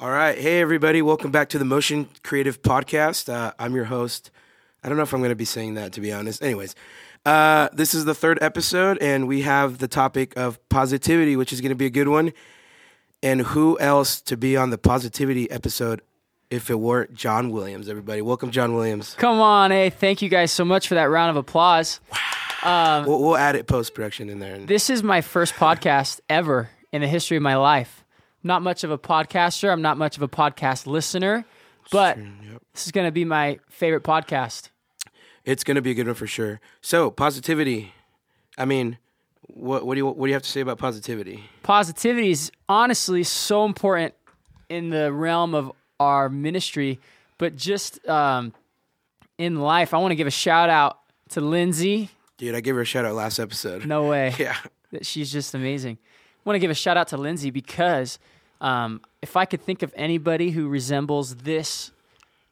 All right. Hey, everybody. Welcome back to the Motion Creative Podcast. Uh, I'm your host. I don't know if I'm going to be saying that, to be honest. Anyways, uh, this is the third episode, and we have the topic of positivity, which is going to be a good one. And who else to be on the positivity episode if it weren't John Williams, everybody? Welcome, John Williams. Come on, hey, thank you guys so much for that round of applause. Um, We'll, we'll add it post production in there. This is my first podcast ever in the history of my life. Not much of a podcaster, I'm not much of a podcast listener, but this is going to be my favorite podcast. it's going to be a good one for sure. So, positivity. I mean, what, what, do you, what do you have to say about positivity? Positivity is honestly so important in the realm of our ministry, but just um, in life, I want to give a shout out to Lindsay. Dude, I gave her a shout out last episode. No way. Yeah. she's just amazing. I want to give a shout out to Lindsay because um, if I could think of anybody who resembles this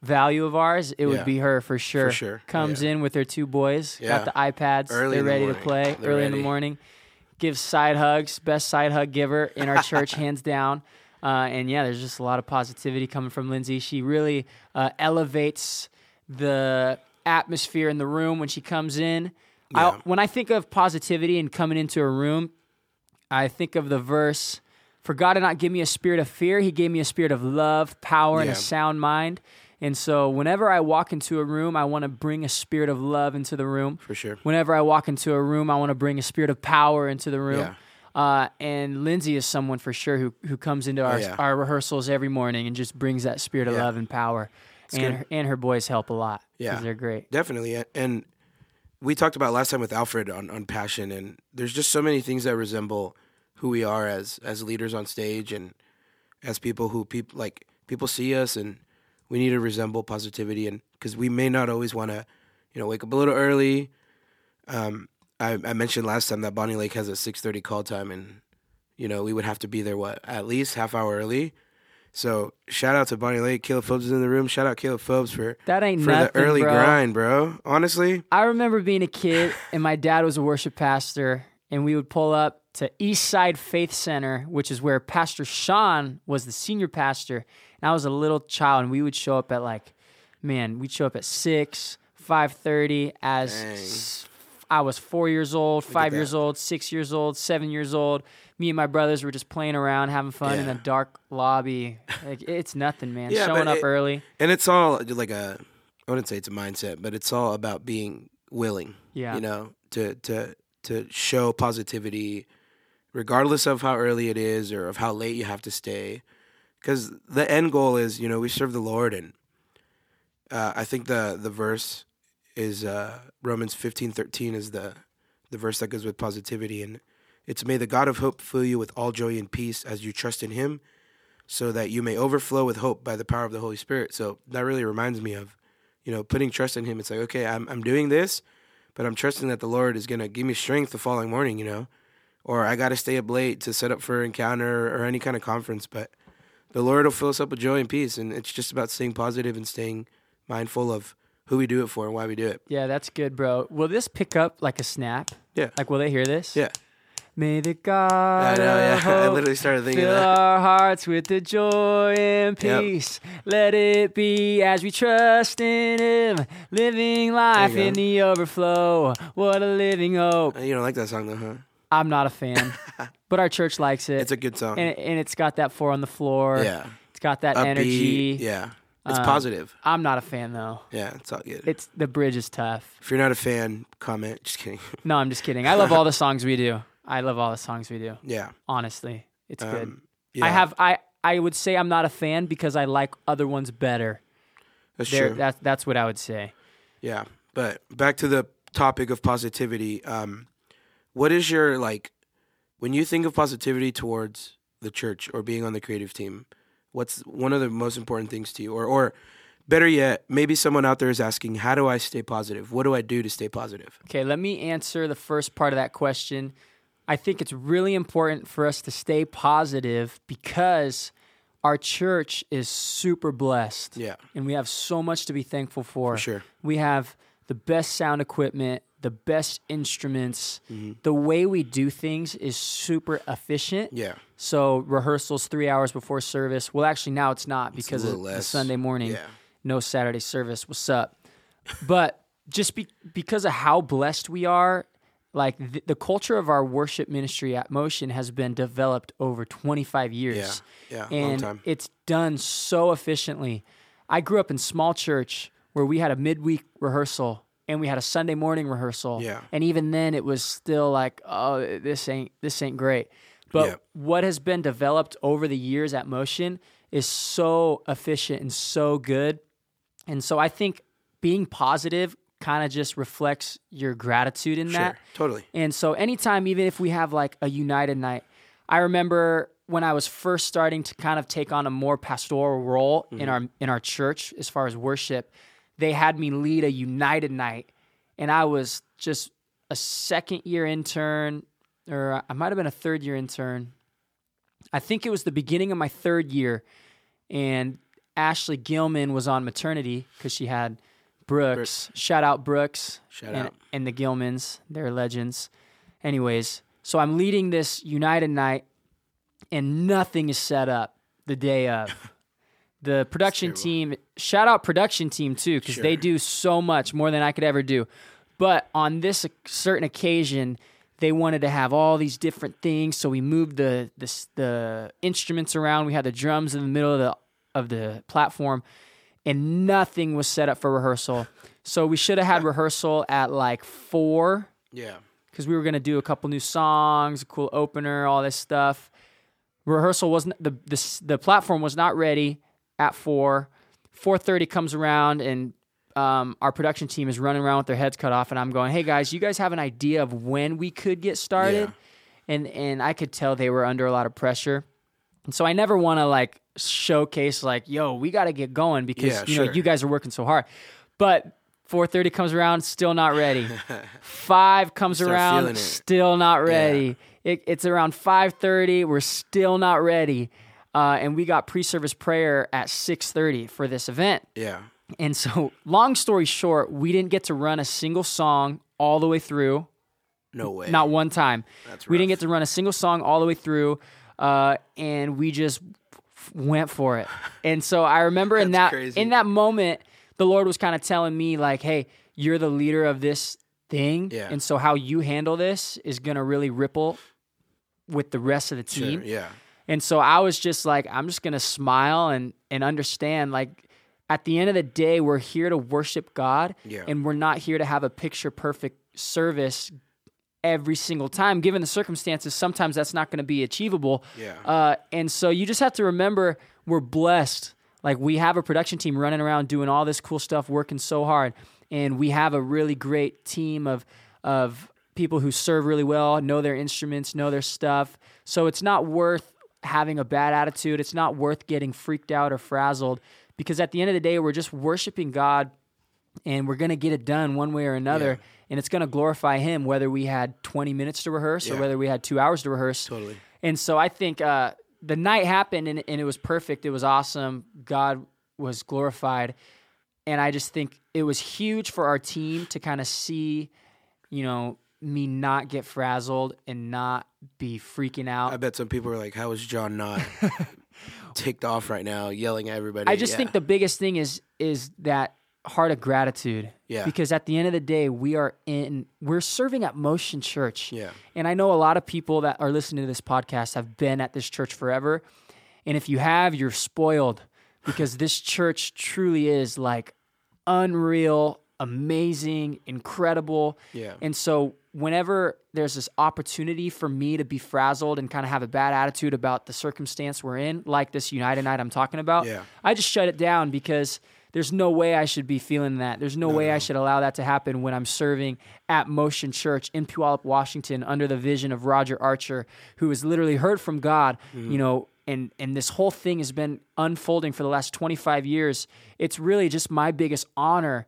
value of ours, it Yeah. would be her for sure. sure. Comes Yeah. in with her two boys, Yeah. got the iPads, Early they're in the ready to play They're early in the morning. Gives side hugs, best side hug giver in our church, hands down. Uh, and yeah, there's just a lot of positivity coming from Lindsay. She really uh, elevates the atmosphere in the room when she comes in. I, when I think of positivity and coming into a room, I think of the verse, For God did not give me a spirit of fear, He gave me a spirit of love, power, and Yeah. a sound mind. And so whenever I walk into a room, I want to bring a spirit of love into the room. For sure. Whenever I walk into a room, I want to bring a spirit of power into the room. Yeah. Uh, and Lindsay is someone for sure who, who comes into our, Oh, yeah. our rehearsals every morning and just brings that spirit of Yeah. love and power. and, good. her, and her boys help a lot. Yeah. They're great. Definitely. And we talked about last time with Alfred on, on passion, and there's just so many things that resemble who we are as as leaders on stage and as people who people like people see us and we need to resemble positivity and because we may not always want to you know wake up a little early. Um I, I mentioned last time that Bonney Lake has a 6.30 call time and you know we would have to be there what at least half hour early so shout out to Bonney Lake caleb phobes is in the room shout out caleb phobes for That ain't for nothing, the early bro. grind, bro. Honestly, I remember being a kid and my dad was a worship pastor, and we would pull up to East Side Faith Center, which is where Pastor Sean was the senior pastor. And I was a little child, and we would show up at like, man, we'd show up at six, five thirty. As Dang. I was four years old, five years old, six years old, seven years old. Me and my brothers were just playing around, having fun in Yeah. a dark lobby. Like it's nothing, man. Yeah, Showing up it- early. and it's all like a. I wouldn't say it's a mindset, but it's all about being willing. Yeah. You know, to to to show positivity, regardless of how early it is or of how late you have to stay, because the end goal is you know we serve the Lord, and uh, I think the the verse is uh, Romans fifteen thirteen is the the verse that goes with positivity, and it's may the God of hope fill you with all joy and peace as you trust in Him, so that you may overflow with hope by the power of the Holy Spirit. So that really reminds me of, you know, putting trust in Him. It's like okay, I'm I'm doing this, but I'm trusting that the Lord is gonna give me strength the following morning. You know, or I got to stay up late to set up for an encounter or any kind of conference, but the Lord will fill us up with joy and peace, and it's just about staying positive and staying mindful of who we do it for and why we do it. Yeah, that's good, bro. Will this pick up like a snap? Yeah. Like, will they hear this? Yeah. May the I God know, yeah. I literally started thinking fill that. our hearts with the joy and Yep. peace. Let it be as we trust in Him, living life in the overflow. What a living hope. You don't like that song though, huh? I'm not a fan, but our church likes it. It's a good song. and, and it's got that four on the floor. yeah. It's got that Upbeat. energy. Yeah. It's Um, positive. I'm not a fan though. Yeah, it's all good. It's the bridge is tough. If you're not a fan, comment. Just kidding. No, I'm just kidding. I love all the songs we do. I love all the songs we do. yeah. Honestly, it's good. Um, yeah. I have I I would say I'm not a fan because I like other ones better. That's There true. that's that's what I would say. Yeah, but back to the topic of positivity. Um, what is your like when you think of positivity towards the church or being on the creative team? What's one of the most important things to you, or or better yet, maybe someone out there is asking, how do I stay positive? What do I do to stay positive? Okay, let me answer the first part of that question. I think it's really important for us to stay positive because our church is super blessed. Yeah, And we have so much to be thankful for. for sure. We have the best sound equipment. the best instruments. The way we do things is super efficient. Yeah. So rehearsals three hours before service. Well, actually now it's not because of little the. Sunday morning. Yeah. No Saturday service. What's up? But just be, because of how blessed we are, like the, the culture of our worship ministry at Motion has been developed over 25 years. Yeah. Yeah. Long And time. it's done so efficiently. I grew up in small church where we had a midweek rehearsal and we had a Sunday morning rehearsal. Yeah. And even then it was still like, oh, this ain't this ain't great. But Yeah. what has been developed over the years at Motion is so efficient and so good. And so I think being positive kind of just reflects your gratitude in that. Totally. And so anytime, even if we have like a united night, I remember when I was first starting to kind of take on a more pastoral role in mm-hmm. our in our church as far as worship, they had me lead a united night, and I was just a second year intern, or I might have been a third year intern. I think it was the beginning of my third year, and Ashley Gilman was on maternity because she had Brooks. Shout out Brooks. Shout and, out. and the Gilmans. They're legends. Anyways, so I'm leading this United night, and nothing is set up the day of. The production team, shout out production team too, because they do so much more than I could ever do. But on this certain occasion, they wanted to have all these different things, so we moved the the, the instruments around. We had the drums in the middle of the of the platform, and nothing was set up for rehearsal. So we should have had rehearsal at like four Yeah. because we were gonna do a couple new songs, a cool opener, all this stuff. Rehearsal wasn't the the the platform was not ready at four. Four thirty comes around and um, our production team is running around with their heads cut off, and I'm going, "Hey guys, you guys have an idea of when we could get started?" And and I could tell they were under a lot of pressure, and so I never want to like showcase like, "Yo, we got to get going" because Yeah, you know you guys are working so hard, but. 4:30 comes around, still not ready. Five comes around, still not ready. It, it's around 5:30. We're still not ready, uh, and we got pre-service prayer at 6:30 for this event. Yeah. And so, long story short, we didn't get to run a single song all the way through. No way. Not one time. That's we didn't get to run a single song all the way through, uh, and we just went for it. And so I remember in that crazy. in that moment, the Lord was kind of telling me like, "Hey, you're the leader of this thing, Yeah. and so how you handle this is gonna really ripple with the rest of the Sure. team." Yeah. And so I was just like, I'm just gonna smile and and understand like. At the end of the day, we're here to worship God, Yeah. and we're not here to have a picture perfect service every single time. Given the circumstances, sometimes that's not going to be achievable. Yeah. Uh, and so you just have to remember we're blessed. Like we have a production team running around doing all this cool stuff, working so hard, and we have a really great team of of people who serve really well, know their instruments, know their stuff. So it's not worth having a bad attitude. It's not worth getting freaked out or frazzled because at the end of the day, we're just worshiping God and we're going to get it done one way or another and it's going to glorify him whether we had 20 minutes to rehearse or whether we had two hours to rehearse. Totally. and so i think uh, the night happened and, and it was perfect. It was awesome. God was glorified. And i just think it was huge for our team to kind of see you know me not get frazzled and not be freaking out. I bet some people are like, "How is John not ticked off right now, yelling at everybody?" I just Yeah. think the biggest thing is is that heart of gratitude. Yeah. Because at the end of the day, we are in we're serving at Motion Church. Yeah. And I know a lot of people that are listening to this podcast have been at this church forever. And if you have, you're spoiled because this church truly is like unreal, amazing, incredible. Yeah. And so whenever there's this opportunity for me to be frazzled and kind of have a bad attitude about the circumstance we're in, like this United night I'm talking about, Yeah. I just shut it down because there's no way I should be feeling that. There's no, way I should allow that to happen when I'm serving at Motion Church in Puyallup, Washington, under the vision of Roger Archer, who has literally heard from God, you mm-hmm. know, and and this whole thing has been unfolding for the last 25 years. It's really just my biggest honor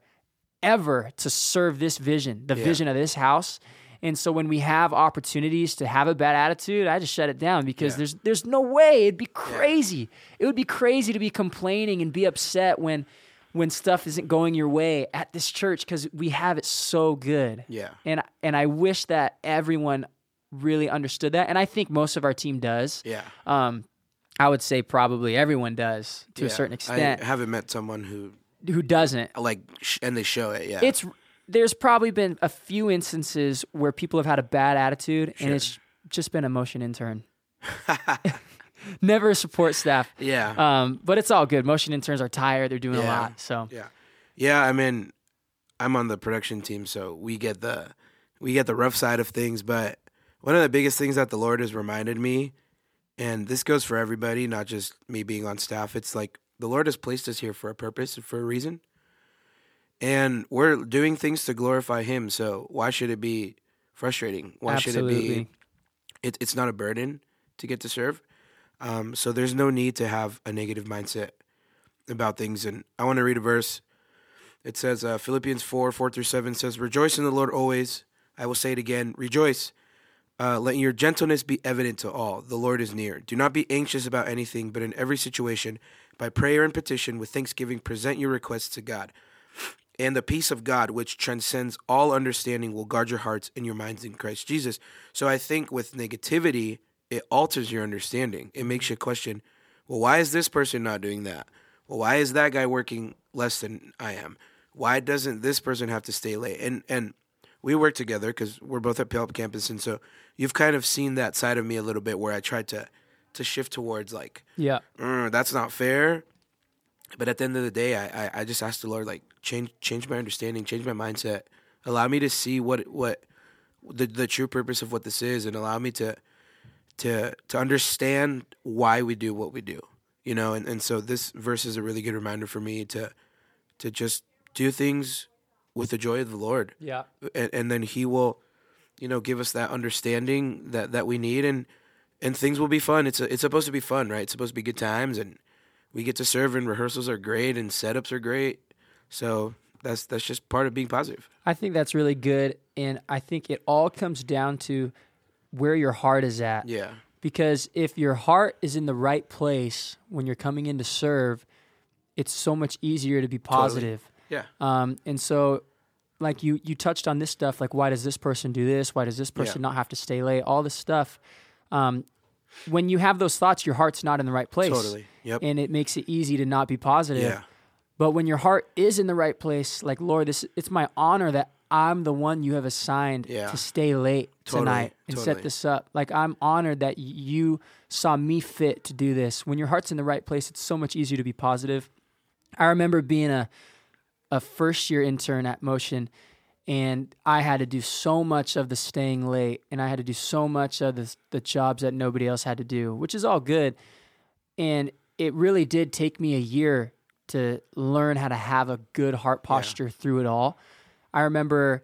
ever to serve this vision, the vision of this house. And so when we have opportunities to have a bad attitude, I just shut it down because Yeah. there's there's no way it'd be crazy. It would be crazy to be complaining and be upset when when stuff isn't going your way at this church because we have it so good. Yeah. And and I wish that everyone really understood that, and I think most of our team does. Yeah. Um, I would say probably everyone does to a certain extent. I haven't met someone who Who doesn't? like and they show it. Yeah. It's there's probably been a few instances where people have had a bad attitude, and it's just been a motion intern. Never support staff. yeah. Um, but it's all good. Motion interns are tired. They're doing a lot. So Yeah, yeah. I mean, I'm on the production team, so we get the we get the rough side of things. But one of the biggest things that the Lord has reminded me, and this goes for everybody, not just me being on staff. It's like the Lord has placed us here for a purpose and for a reason, and we're doing things to glorify Him. So why should it be frustrating? Why should it be? It, it's not a burden to get to serve. Um, so there's no need to have a negative mindset about things. And I want to read a verse. It says, uh, Philippians 4 4 through 7 says, Rejoice in the Lord always. I will say it again, rejoice. Uh, let your gentleness be evident to all. The Lord is near. Do not be anxious about anything, but in every situation, by prayer and petition, with thanksgiving, present your requests to God. And the peace of God, which transcends all understanding, will guard your hearts and your minds in Christ Jesus. So I think with negativity, it alters your understanding. It makes you question, well, why is this person not doing that? Well, why is that guy working less than I am? Why doesn't this person have to stay late? And and we work together because we're both at Puyallup campus, and so you've kind of seen that side of me a little bit, where I tried to to shift towards like, yeah, "Mm, that's not fair. But at the end of the day, I, I, I just asked the Lord like change change my understanding, change my mindset, allow me to see what what the the true purpose of what this is, and allow me to to to understand why we do what we do. You know, and, and so this verse is a really good reminder for me to to just do things with the joy of the Lord. Yeah. and, and then he will you know give us that understanding that that we need. And and things will be fun. It's a, it's supposed to be fun right? It's supposed to be good times. And we get to serve and rehearsals are great and setups are great. So that's that's just part of being positive. I think that's really good, and I think it all comes down to where your heart is at. yeah Because if your heart is in the right place when you're coming in to serve, it's so much easier to be positive. yeah Um, and so, like you, you touched on this stuff, like why does this person do this? Why does this person not have to stay late? All this stuff. Um, when you have those thoughts, your heart's not in the right place, totally yep and it makes it easy to not be positive. yeah But when your heart is in the right place, like Lord, this it's my honor that I'm the one you have assigned Yeah. to stay late Totally, tonight and set this up. Like I'm honored that you saw me fit to do this. When your heart's in the right place, it's so much easier to be positive. I remember being a a first year intern at Motion and I had to do so much of the staying late and I had to do so much of the the jobs that nobody else had to do, which is all good. And it really did take me a year to learn how to have a good heart posture through it all. I remember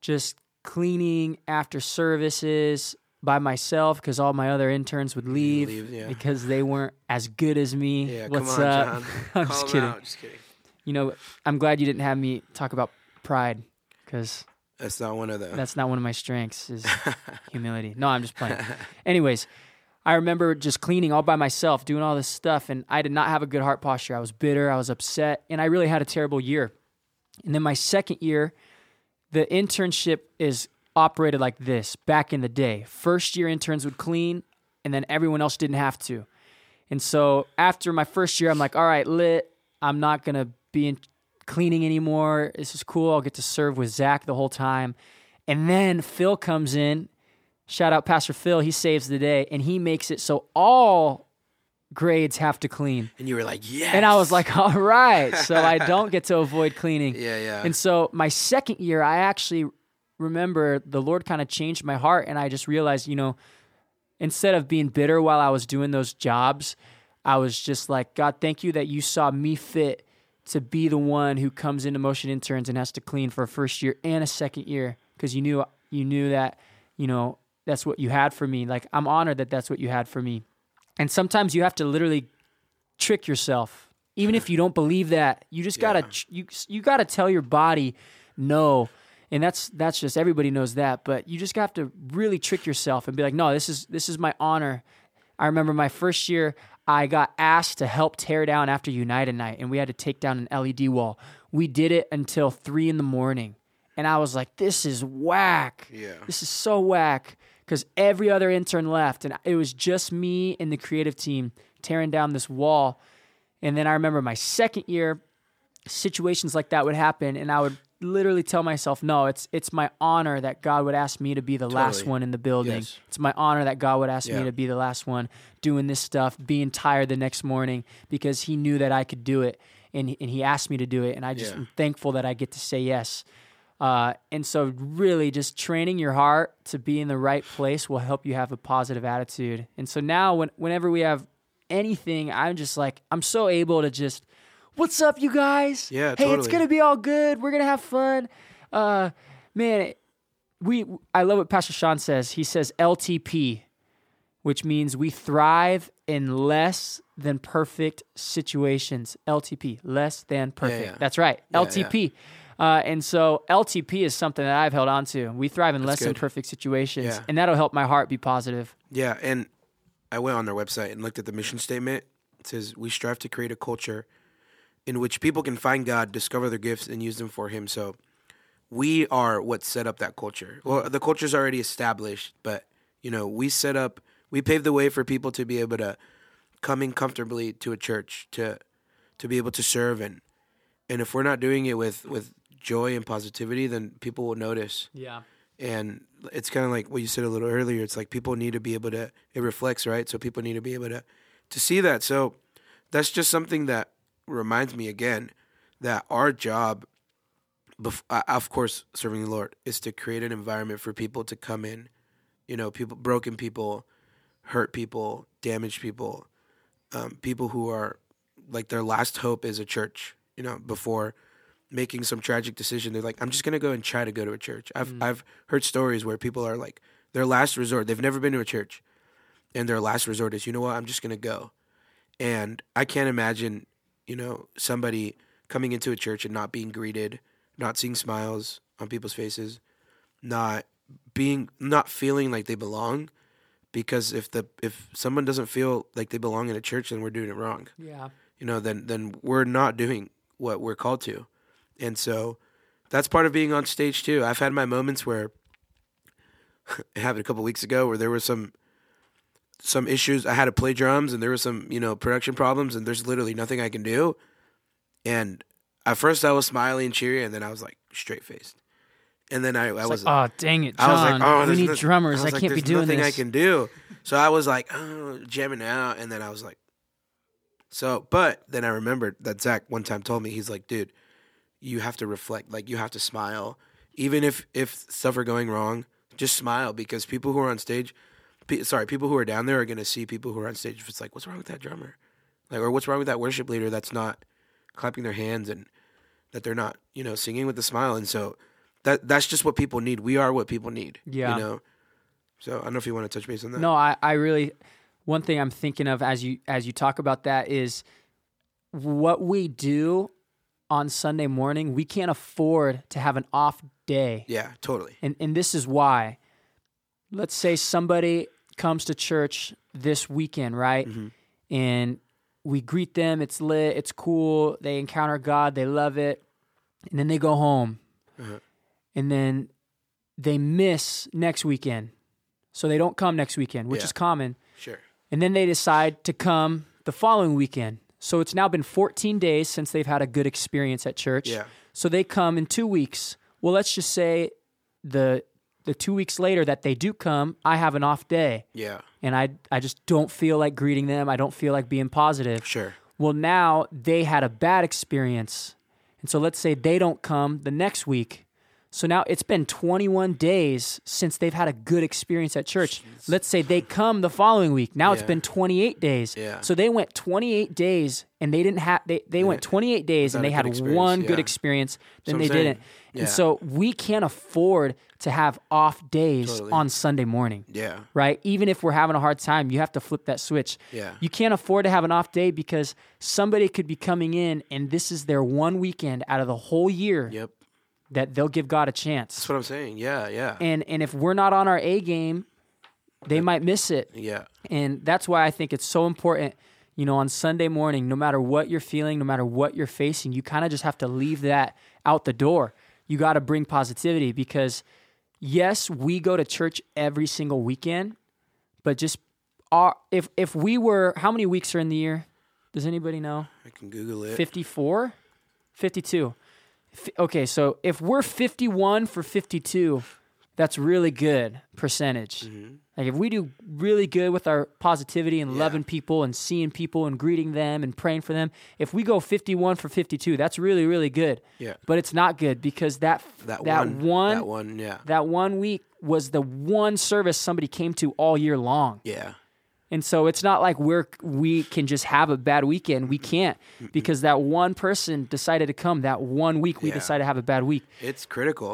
just cleaning after services by myself because all my other interns would leave, Leave, yeah. because they weren't as good as me. yeah What's come on up? John. I'm just kidding. just kidding You know, I'm glad you didn't have me talk about pride because that's not one of the that's not one of my strengths is humility. No, I'm just playing. Anyways, I remember just cleaning all by myself, doing all this stuff, and I did not have a good heart posture. I was bitter, I was upset, and I really had a terrible year. And then my second year, the internship is operated like this back in the day. First year interns would clean, and then everyone else didn't have to. And so after my first year, I'm like, all right, lit. I'm not gonna be in cleaning anymore. This is cool. I'll get to serve with Zach the whole time. And then Phil comes in. Shout out Pastor Phil. He saves the day, and he makes it so all grades have to clean. and you were like yes And I was like, all right. So I don't get to avoid cleaning. yeah yeah And so my second year, I actually remember the Lord kind of changed my heart, and I just realized, you know, instead of being bitter while I was doing those jobs, I was just like, God, thank you that you saw me fit to be the one who comes into motion interns and has to clean for a first year and a second year because you knew you knew that you know that's what you had for me. Like I'm honored that that's what you had for me. And sometimes you have to literally trick yourself, even if you don't believe that. You just gotta Yeah. you you gotta tell your body no. And that's that's just everybody knows that, but you just have to really trick yourself and be like, no, this is this is my honor. I remember my first year, I got asked to help tear down after United Night, and we had to take down an LED wall. We did it until three in the morning, and I was like, "This is whack. Yeah. This is so whack." Because every other intern left, and it was just me and the creative team tearing down this wall. And then I remember my second year, situations like that would happen, and I would literally tell myself, "No, it's it's my honor that God would ask me to be the last one in the building. Yes. It's my honor that God would ask Yeah. me to be the last one doing this stuff, being tired the next morning because He knew that I could do it, and and He asked me to do it, and I just Yeah. am thankful that I get to say yes." Uh, and so, really, just training your heart to be in the right place will help you have a positive attitude. And so now, when, whenever we have anything, I'm just like, I'm so able to just, what's up, you guys? Yeah, Hey, it's gonna be all good. We're gonna have fun. Uh, man, we I love what Pastor Sean says. He says LTP, which means we thrive in less than perfect situations. LTP, less than perfect. yeah. That's right. Yeah, LTP. Uh, and so LTP is something that I've held on to. We thrive in less-than-perfect situations, Yeah. and that'll help my heart be positive. Yeah, and I went on their website and looked at the mission statement. It says, "We strive to create a culture in which people can find God, discover their gifts, and use them for Him." So, we are what set up that culture. Well, the culture's already established, but you know, we set up, we paved the way for people to be able to come in comfortably to a church to to be able to serve and and if we're not doing it with with joy and positivity, then people will notice. Yeah. and it's kind of like what you said a little earlier it's like people need to be able to it reflects right? So people need to be able to to see that. So that's just something that reminds me again that our job bef- uh, of course serving the lord is to create an environment for people to come in you know people broken people hurt people damaged people um, people who are like their last hope is a church you know before making some tragic decision. They're like i'm just going to go and try to go to a church. I've mm. i've heard stories where people are like their last resort they've never been to a church and their last resort is you know what? I'm just going to go. And i can't imagine you know somebody coming into a church and not being greeted not seeing smiles on people's faces not being not feeling like they belong because if the if someone doesn't feel like they belong in a church then we're doing it wrong. Yeah. you know, then then we're not doing what we're called to. And so that's part of being on stage too. I've had my moments where it happened a couple weeks ago where there were some some issues. I had to play drums and there were some, you know, production problems and there's literally nothing I can do. And at first I was smiling and cheery and then I was like straight faced. And then I, I was oh dang it, John! I was like, oh, we need no- drummers. I, like, can't be "There's doing nothing this. I can do. So I was like, oh, jamming out, and then I was like, so. But then I remembered that Zach one time told me he's like, dude, you have to reflect, like you have to smile, even if if stuff are going wrong, just smile because people who are on stage, pe- sorry, people who are down there are gonna see people who are on stage. If it's like, what's wrong with that drummer, like, or what's wrong with that worship leader that's not clapping their hands and that they're not, you know, singing with a smile, and so. That, that's just what people need. We are what people need. Yeah. You know, so I don't know if you want to touch base on that. No, I, I really one thing I'm thinking of as you as you talk about that is what we do on Sunday morning, we can't afford to have an off day. Yeah, totally. And and this is why. Let's say somebody comes to church this weekend, right? Mm-hmm. And we greet them, it's lit, it's cool, they encounter God, they love it. And then they go home. Uh-huh. And then they miss next weekend. So they don't come next weekend, which Yeah. is common. Sure. And then they decide to come the following weekend. So it's now been 14 days since they've had a good experience at church. Yeah. So they come in two weeks. Well, let's just say the the two weeks later that they do come, I have an off day, Yeah. and I I just don't feel like greeting them. I don't feel like being positive. Sure. Well, now they had a bad experience. And so let's say they don't come the next week. So now it's been 21 days since they've had a good experience at church. Let's say they come the following week. Now it's been 28 days. Yeah. So they went 28 days and they didn't have they, they went 28 days and they had experience, one good experience, then what they saying. didn't. Yeah. And so we can't afford to have off days Totally. on Sunday morning Yeah. right? Even if we're having a hard time, you have to flip that switch. Yeah. You can't afford to have an off day because somebody could be coming in and this is their one weekend out of the whole year Yep. That they'll give God a chance. That's what I'm saying. Yeah. Yeah. And and if we're not on our A game, they might miss it. yeah. And that's why I think it's so important. You know, on Sunday morning, no matter what you're feeling, no matter what you're facing, you kind of just have to leave that out the door. You got to bring positivity because, yes, we go to church every single weekend, but just our, if if we were how many weeks are in the year? Does anybody know? I can Google it. 54? 52. Okay, so if we're 51 for 52, that's really good percentage. Mm-hmm. Like if we do really good with our positivity and loving people and seeing people and greeting them and praying for them, if we go 51 for 52, that's really really good. Yeah. But it's not good because that That, that one, one That one. Yeah. that one week was the one service somebody came to all year long. Yeah. And so it's not like we're we can just have a bad weekend. We can't because that one person decided to come that one week. We Yeah. decided to have a bad week. It's critical.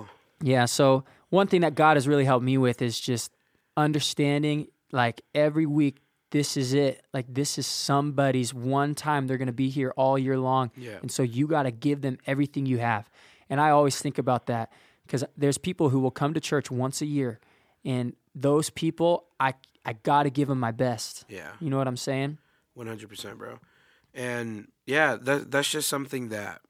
Yeah. So one thing that God has really helped me with is just understanding like every week this is it. Like this is somebody's one time they're going to be here all year long. Yeah. And so you got to give them everything you have. And I always think about that cuz there's people who will come to church once a year and those people I I got to give them my best. Yeah. You know what I'm saying? One hundred percent, bro. And yeah, that that's just something that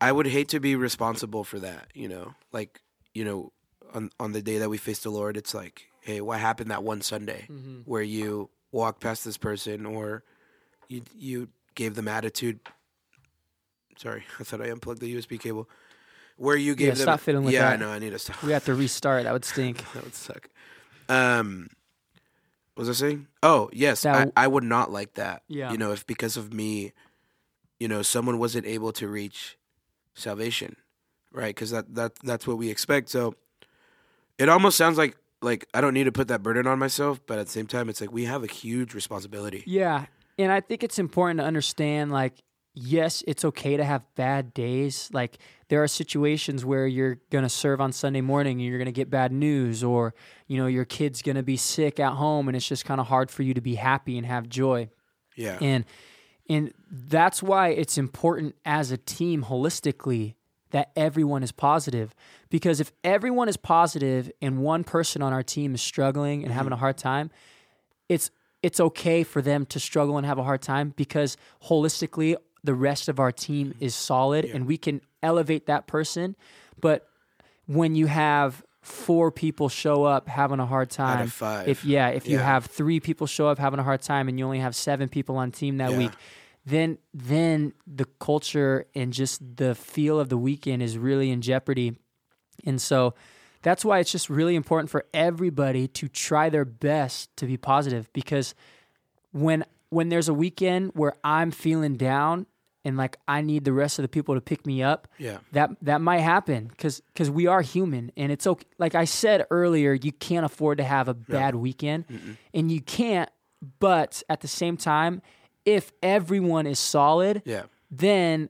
I would hate to be responsible for that. You know, like you know, on on the day that we face the Lord, it's like, hey, what happened that one Sunday mm-hmm. where you walked past this person or you you gave them attitude. Sorry, I thought I unplugged the USB cable. Where you gave Yeah, them, stop fiddling with yeah, I know. I need to stop. We have to restart. That would stink. that would suck. Um, what was I saying? Oh, yes, That- I, I would not like that. Yeah. You know, if because of me, you know, someone wasn't able to reach salvation, right? Because that that that's what we expect. So it almost sounds like like I don't need to put that burden on myself, but at the same time, it's like we have a huge responsibility. Yeah. And I think it's important to understand like, yes, it's okay to have bad days. Like, there are situations where you're going to serve on Sunday morning and you're going to get bad news, or, you know, your kid's going to be sick at home and it's just kind of hard for you to be happy and have joy. Yeah. And, and that's why it's important as a team holistically that everyone is positive because if everyone is positive and one person on our team is struggling and having mm-hmm. a hard time it's it's okay for them to struggle and have a hard time because holistically the rest of our team is solid and we can elevate that person but when you have four people show up having a hard time if yeah if you have three people show up having a hard time and you only have seven people on team that Yeah. week then then the culture and just the feel of the weekend is really in jeopardy. And so that's why it's just really important for everybody to try their best to be positive because when when there's a weekend where I'm feeling down and like I need the rest of the people to pick me up, Yeah. that that might happen cuz cuz we are human and it's okay like I said earlier, you can't afford to have a bad weekend and you can't but at the same time if everyone is solid, Yeah. then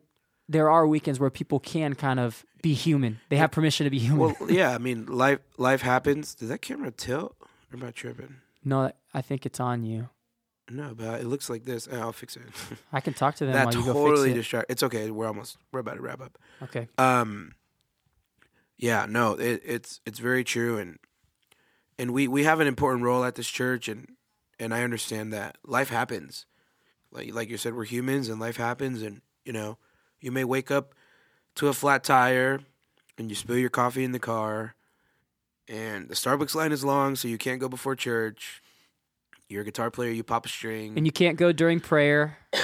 there are weekends where people can kind of be human. They have permission to be human. Well, yeah. I mean, life life happens. Did that camera tilt? Or am I tripping? no, I think it's on you. No, but it looks like this. I'll fix it. I can talk to them that while you totally distract. It's okay. We're almost. We're about to wrap up. okay. Um, yeah, no, it, it's it's very true, and and we we have an important role at this church, and and I understand that life happens, like like you said, we're humans, and life happens, and you know, you may wake up to a flat tire, and you spill your coffee in the car, and the Starbucks line is long, so you can't go before church. You're a guitar player, you pop a string, And you can't go during prayer.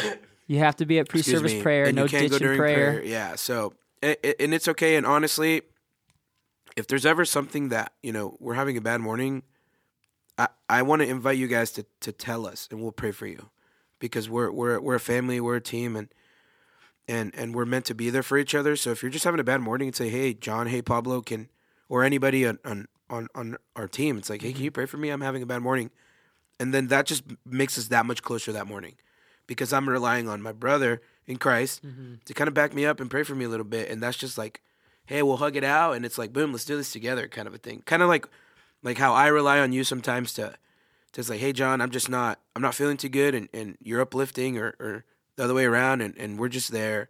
You have to be at pre-service prayer. and No you can't go ditching during prayer. Yeah, so and it's okay. And honestly, if there's ever something that you know we're having a bad morning, I I want to invite you guys to to tell us, and we'll pray for you, because we're we're we're a family, we're a team, and and and we're meant to be there for each other. So if you're just having a bad morning, and say, hey, John, hey, Pablo, can or anybody on on on, on our team, it's like, hey, can mm-hmm. you pray for me? I'm having a bad morning, and then that just makes us that much closer that morning because I'm relying on my brother in Christ mm-hmm. to kind of back me up and pray for me a little bit. And that's just like, hey, we'll hug it out. And it's like, boom, let's do this together kind of a thing. Kind of like, like how I rely on you sometimes to, to say, hey, John, I'm just not, I'm not feeling too good. And, and you're uplifting or, or the other way around. And, and we're just there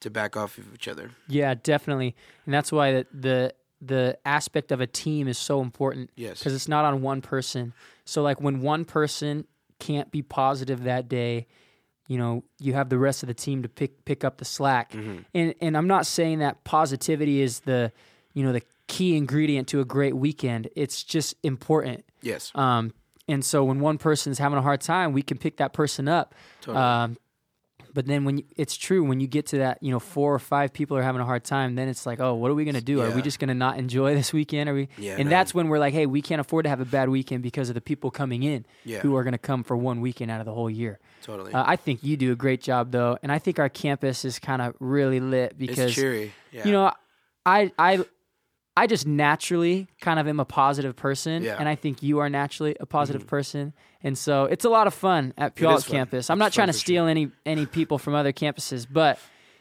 to back off of each other. Yeah, definitely. And that's why the the, the aspect of a team is so important. Yes. Because it's not on one person. So like when one person can't be positive that day, you know, you have the rest of the team to pick pick up the slack. Mm-hmm. And and I'm not saying that positivity is the, you know, the key ingredient to a great weekend. It's just important. Yes. Um, and so when one person's having a hard time, we can pick that person up. Totally. Um, but then when you, it's true, when you get to that, you know, four or five people are having a hard time, then it's like, oh, what are we gonna do? Are we just gonna not enjoy this weekend? Are we? Yeah, and that's when we're like, hey, we can't afford to have a bad weekend because of the people coming in Yeah. who are gonna come for one weekend out of the whole year. totally. Uh, I think you do a great job though, and I think our campus is kind of really lit because it's cheery. Yeah. you know, I I I just naturally kind of am a positive person, Yeah. Mm-hmm. and I think you are naturally a positive person, and so it's a lot of fun at Puyallup fun. campus. I'm not trying to steal any any people from other campuses, but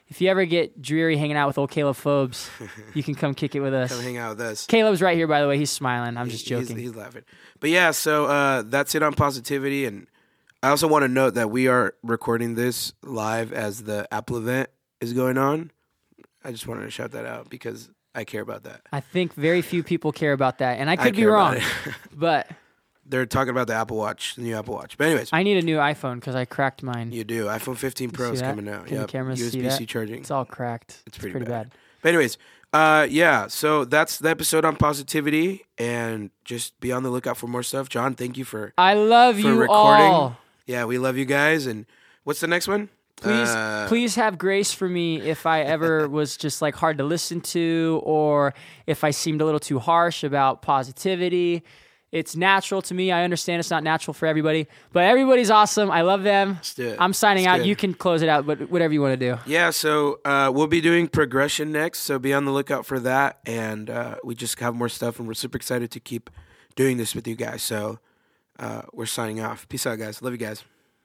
if you ever get dreary hanging out with old Caleb Phobes, you can come kick it with us. Come hang out with us. Caleb's right here, by the way. He's smiling. I'm just He's- joking. He's, laughing. But yeah, so uh, that's it on positivity. And I also want to note that we are recording this live as the Apple event is going on. I just wanted to shout that out because I care about that. I think very few people care about that, and I I could be wrong, but They're talking about the Apple Watch, the new Apple Watch. But anyways, I need a new iPhone because I cracked mine. you do. iPhone 15 Pro is coming out. Can the cameras see USB-C that? charging. It's all cracked. It's It's pretty pretty, bad. bad. But anyways, uh, yeah. So that's the episode on positivity, and just be on the lookout for more stuff. John, thank you for I love you for you recording. all. Yeah, we love you guys. And what's the next one? Please, Uh, please have grace for me if I ever was just like hard to listen to, or if I seemed a little too harsh about positivity. It's natural to me. I understand it's not natural for everybody, but everybody's awesome. I love them. do it. I'm signing out. You can close it out, but whatever you want to do. Yeah, so uh, we'll be doing progression next, so be on the lookout for that. And uh, we just have more stuff, and we're super excited to keep doing this with you guys. So uh, we're signing off. Peace out, guys. Love you guys.